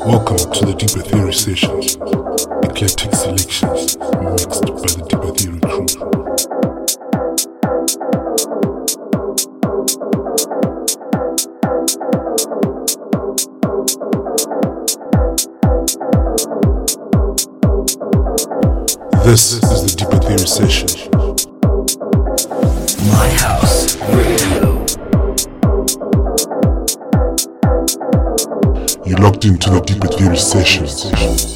Welcome to the Deeper Theory sessions. Eclectic selections mixed by the Deeper Theory crew. This is the Deeper Theory session. Locked into the Deep Deeper Theory sessions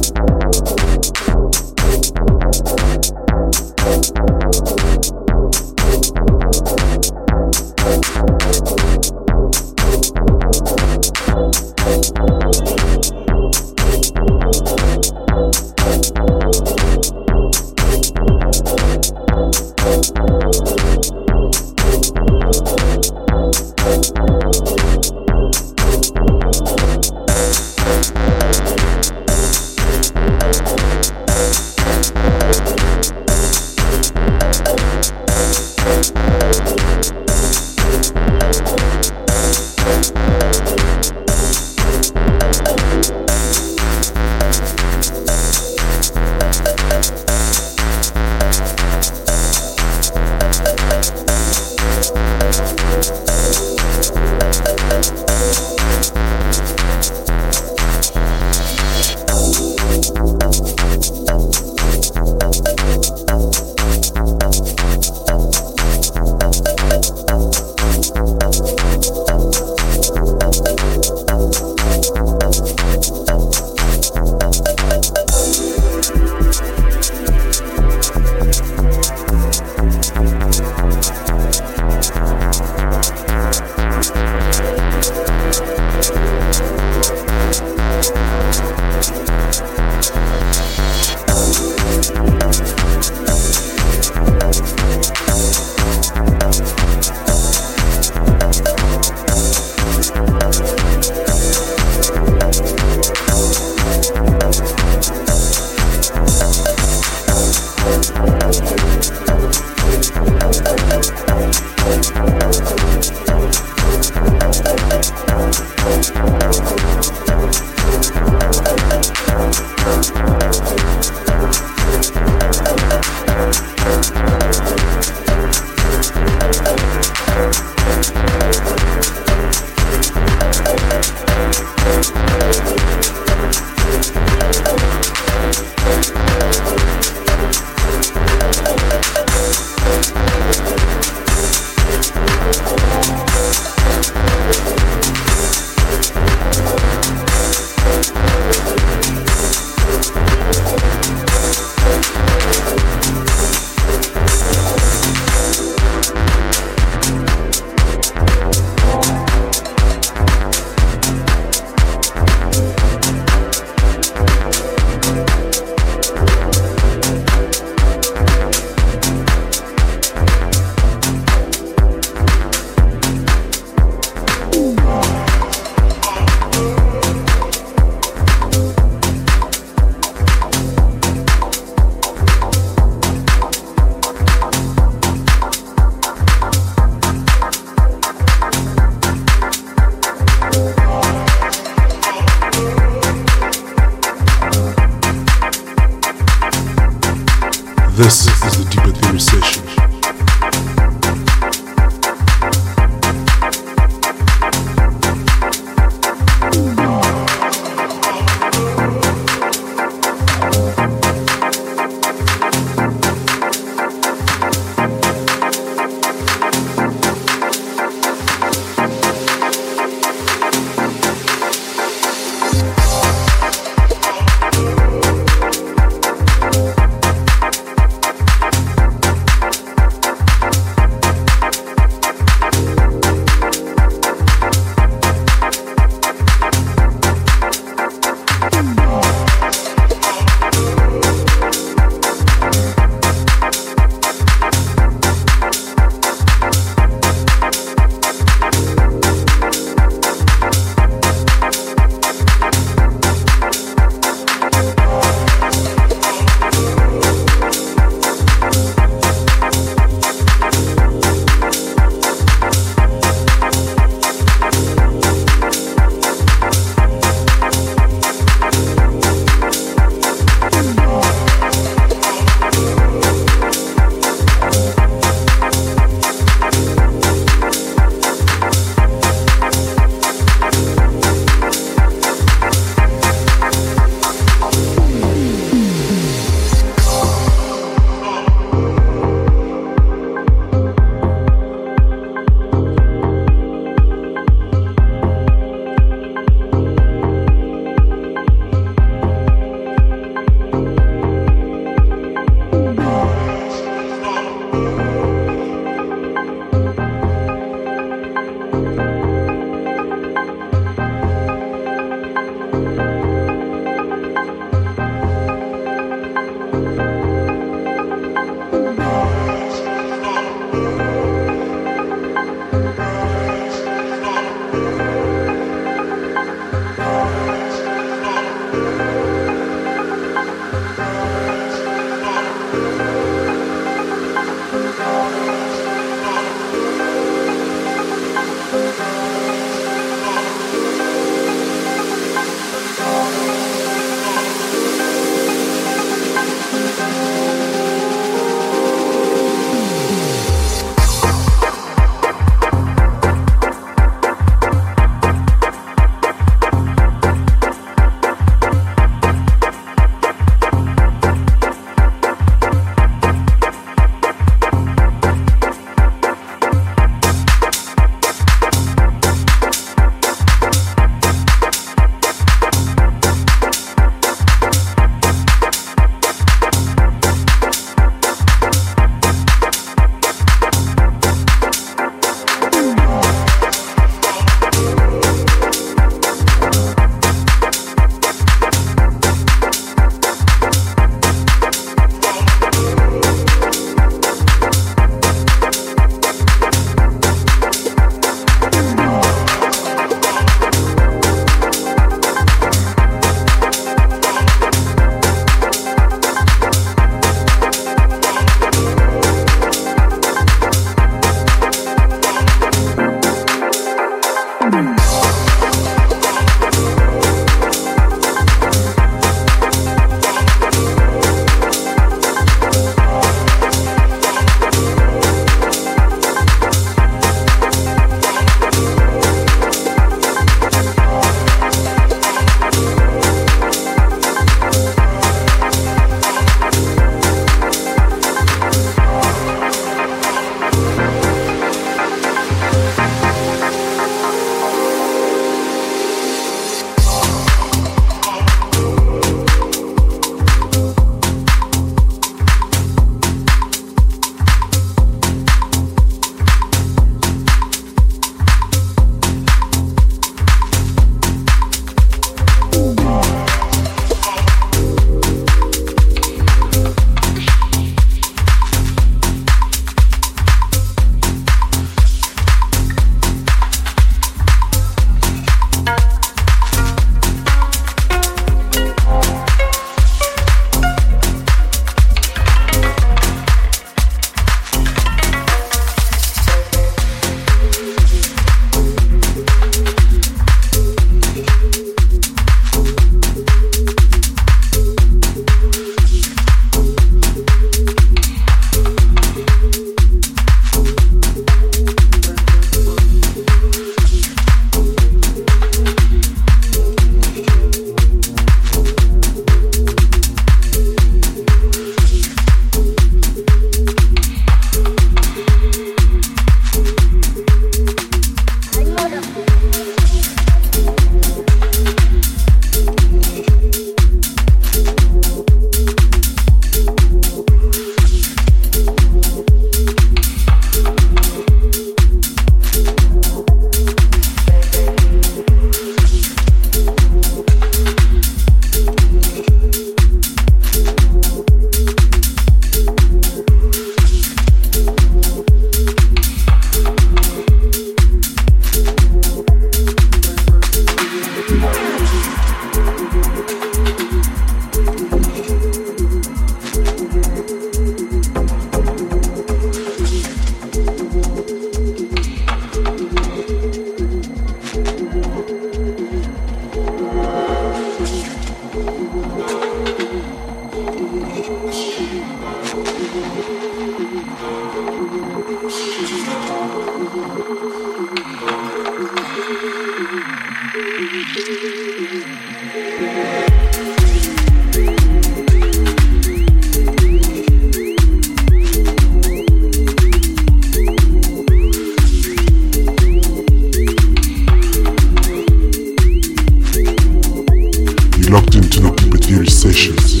sensations.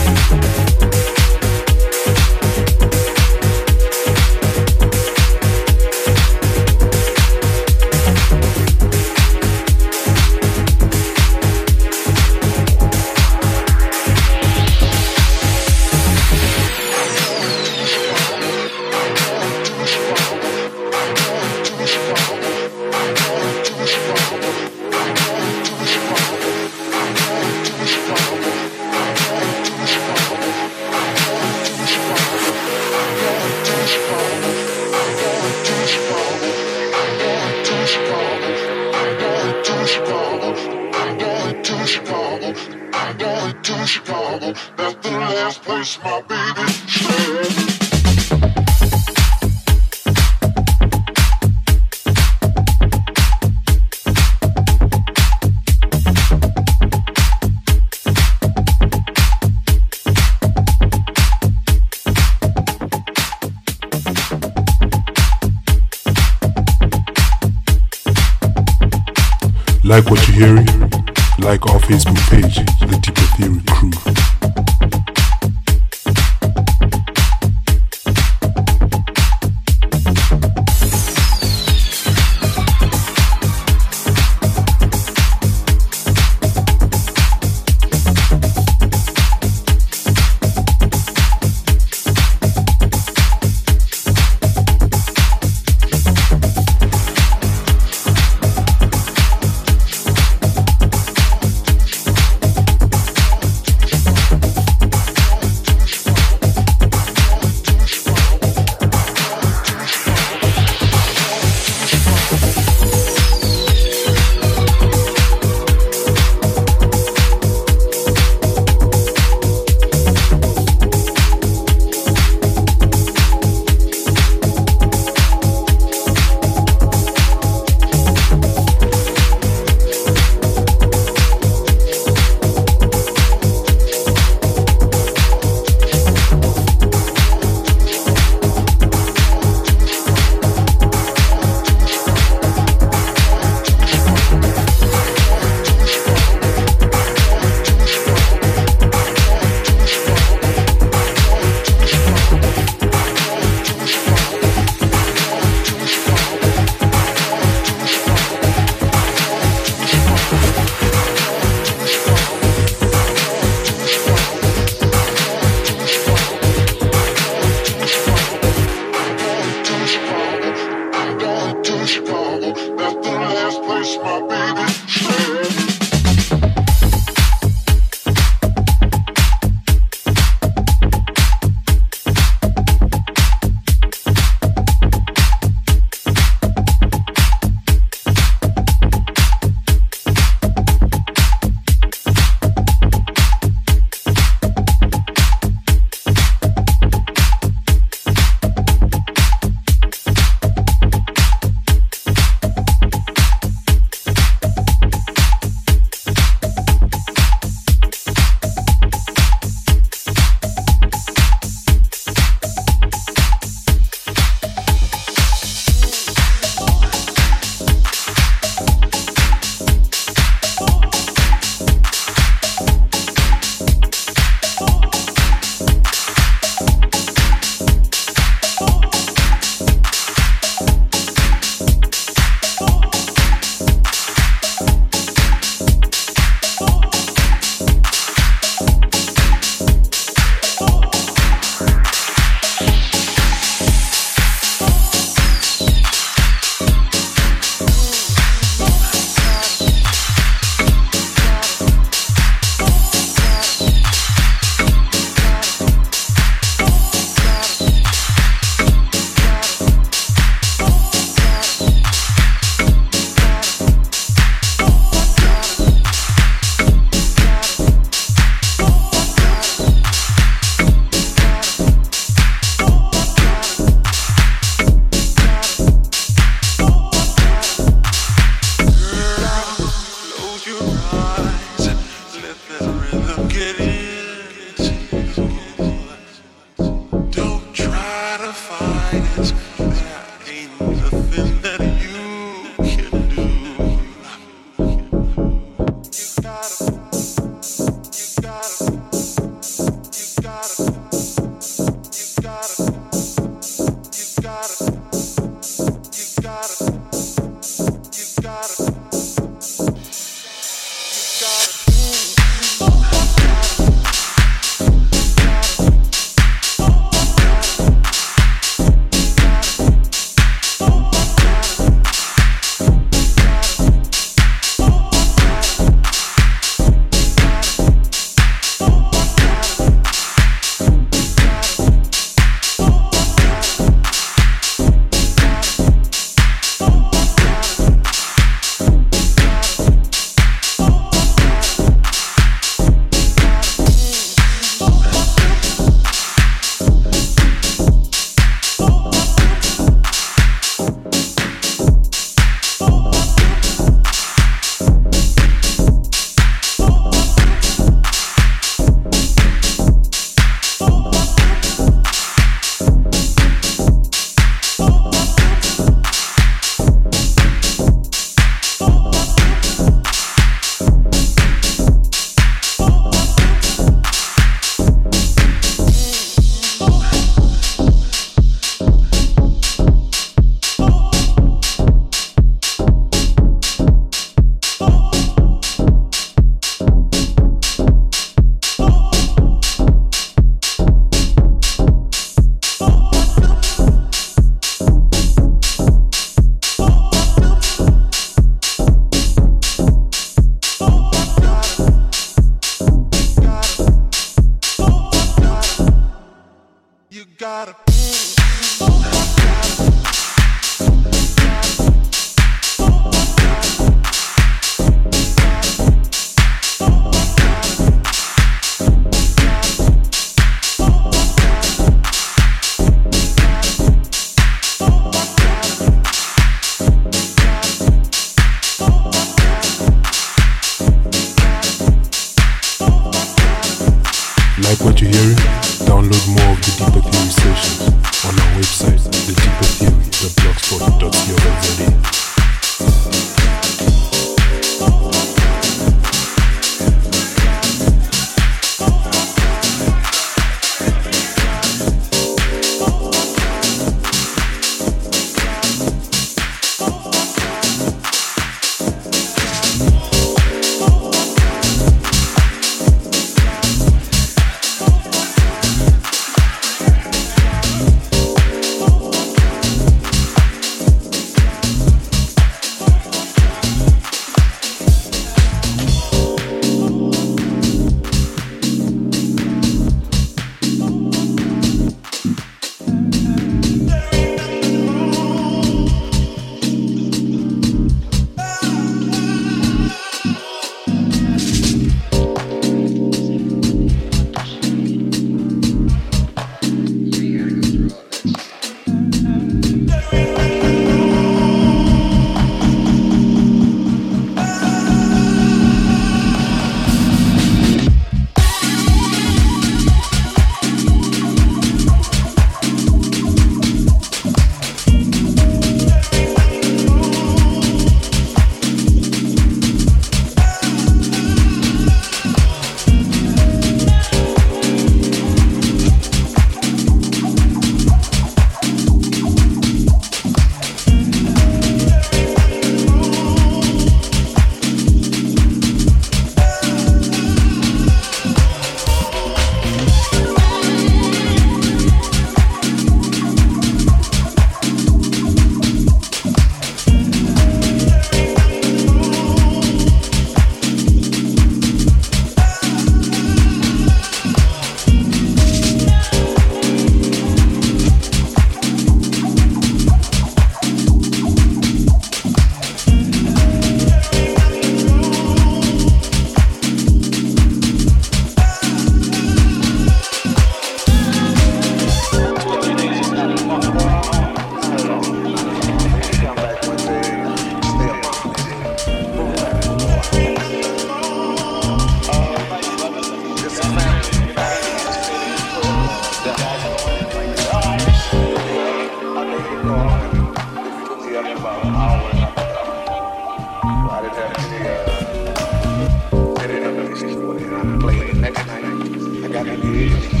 I got an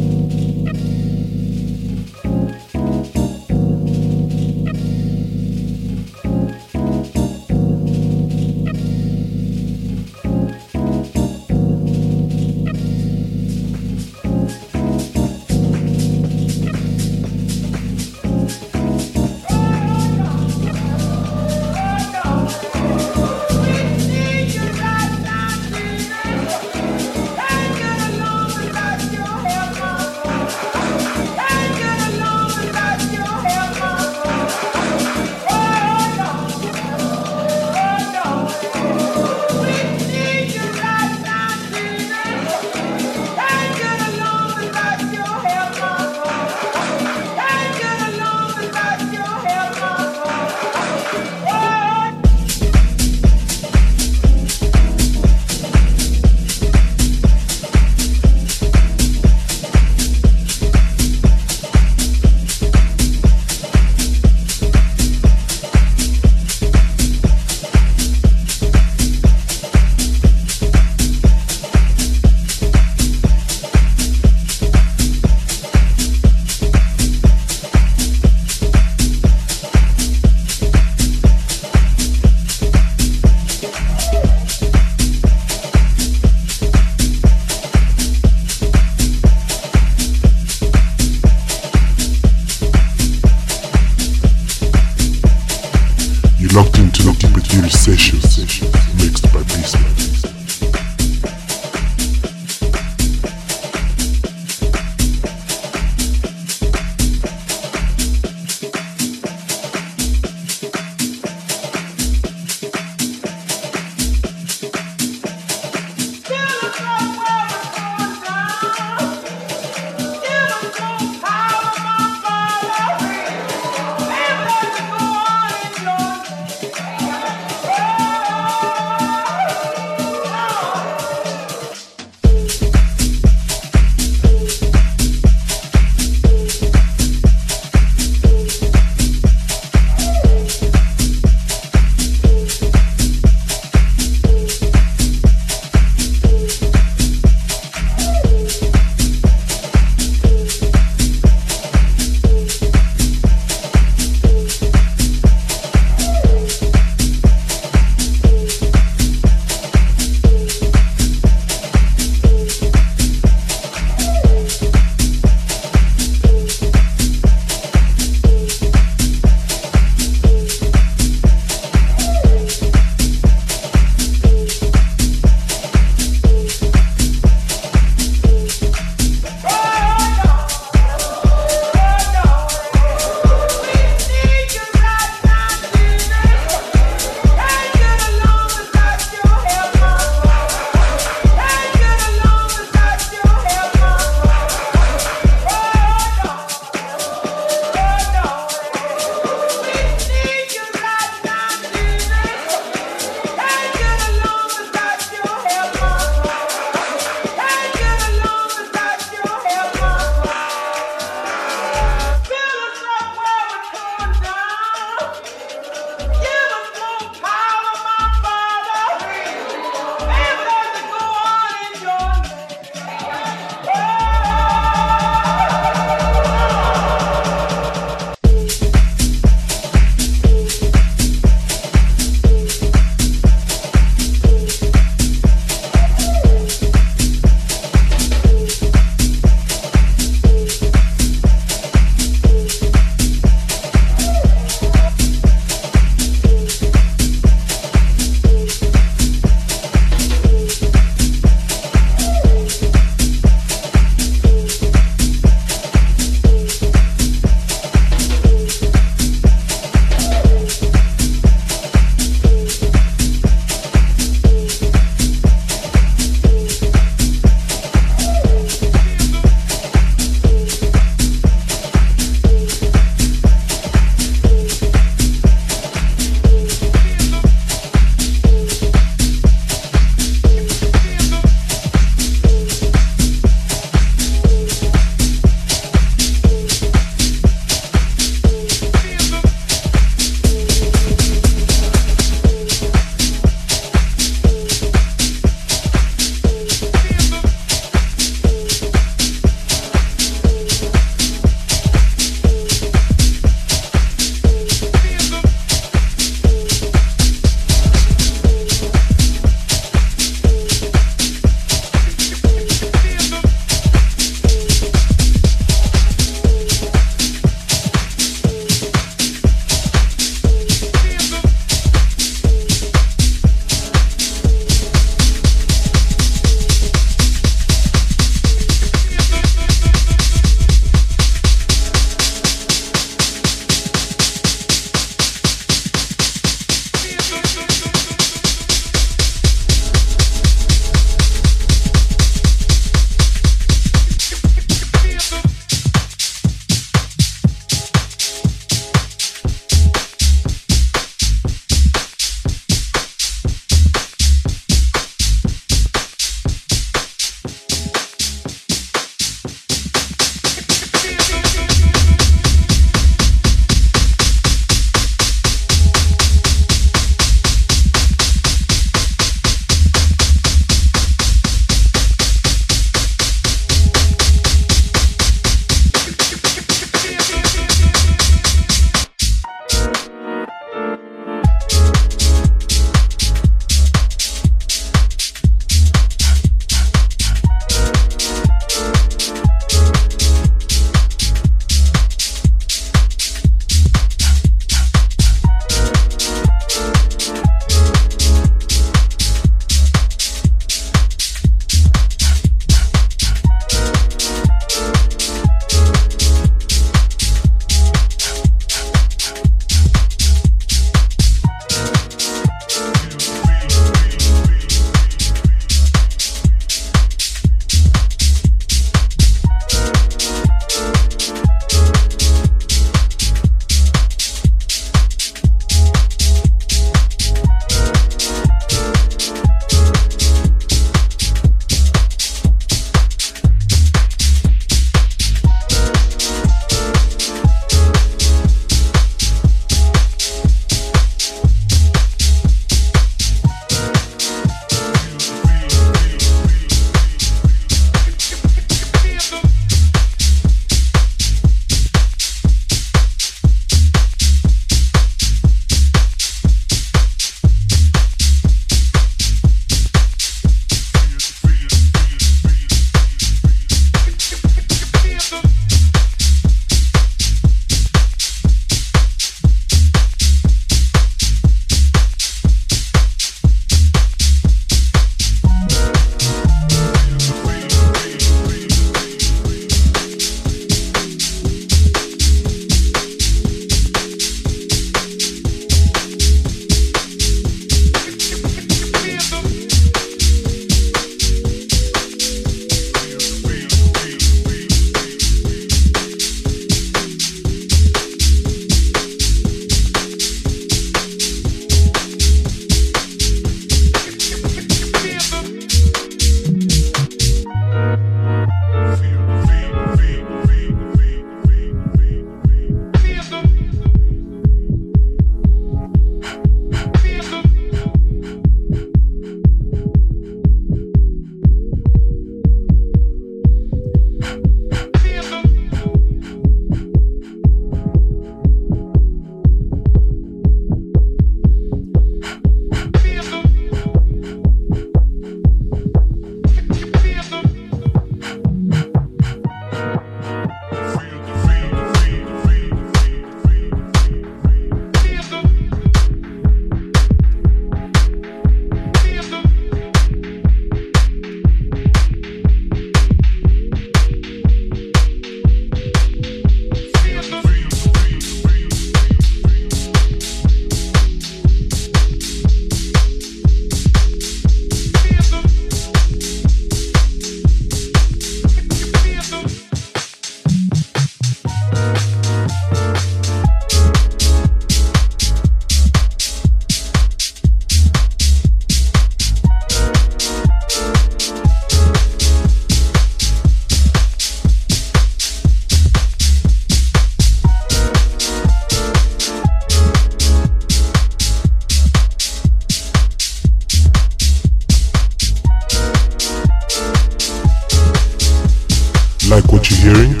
hearing?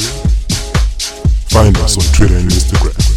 Find us on Twitter and Instagram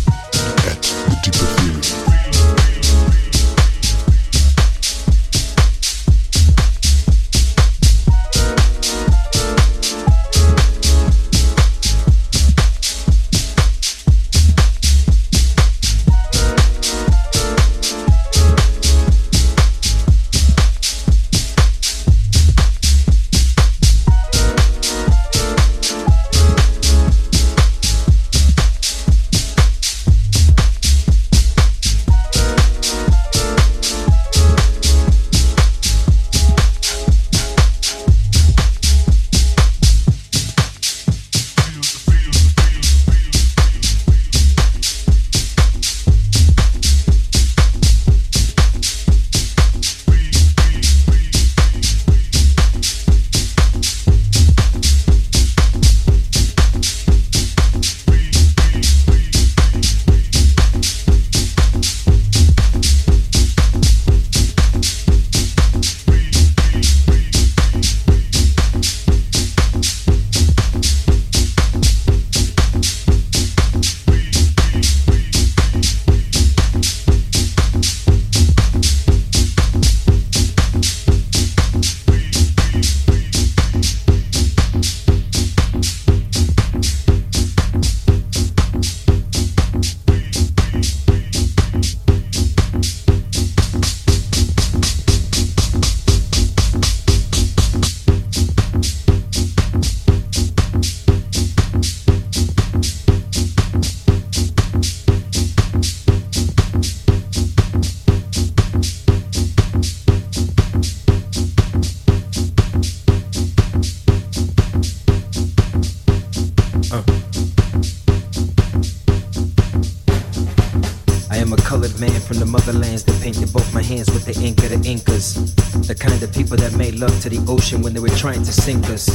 love to the ocean when they were trying to sink us.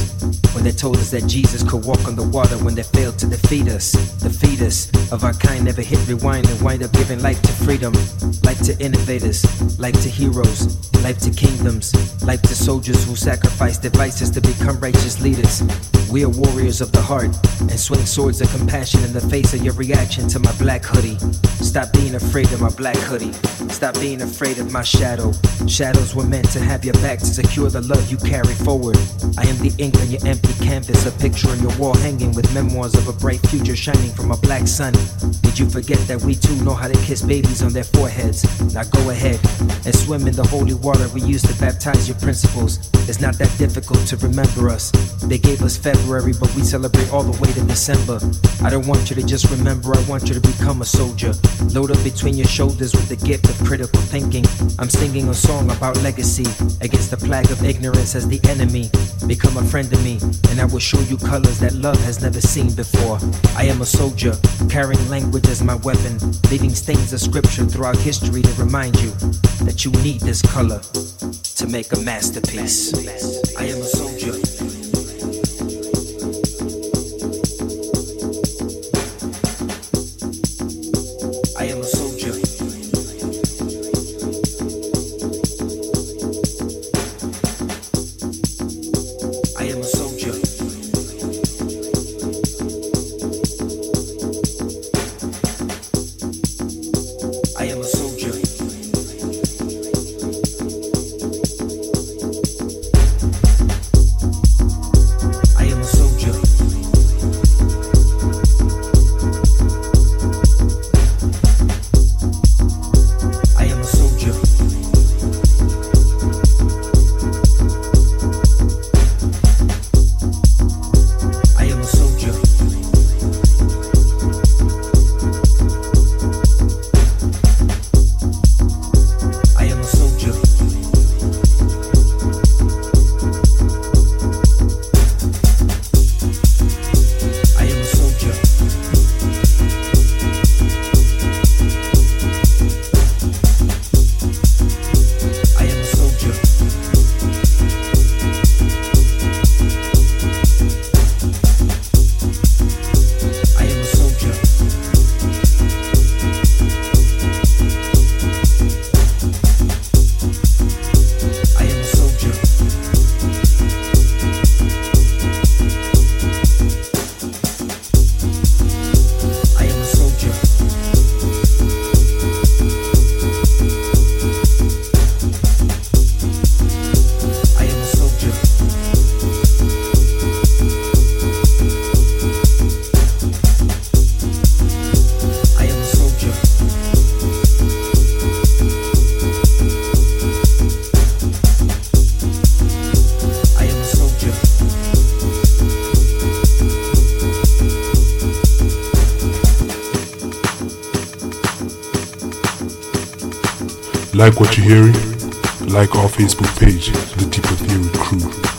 When they told us that Jesus could walk on the water when they failed to defeat us. The fetus of our kind never hit rewind and wind up giving life to freedom. Life to innovators, life to heroes, life to kingdoms, life to soldiers who sacrifice their vices to become righteous leaders. We are warriors of the heart and swing swords of compassion in the face of your reaction to my black hoodie. Stop being afraid of my black hoodie. Stop being afraid of my shadow. Shadows were meant to have your back to secure the love you carry forward. I am the ink on your empty canvas, a picture on your wall hanging with memoirs of a bright future shining from a black sun. Did you forget that we too know how to kiss babies on their foreheads? Now go ahead and swim in the holy water we used to baptize your principles. It's not that difficult to remember us. They gave us February, but we celebrate all the way to December. I don't want you to just remember, I want you to become a soldier. Load up between your shoulders with the gift of critical thinking. I'm singing a song about legacy against the plague of ignorance as the enemy. Become a friend of me, and I will show you colors that love has never seen before. I am a soldier, carrying language as my weapon, leaving stains of scripture throughout history to remind you that you need this color to make a masterpiece. I am a soldier. Like what you're hearing? Like our Facebook page, The Deeper Theory Crew.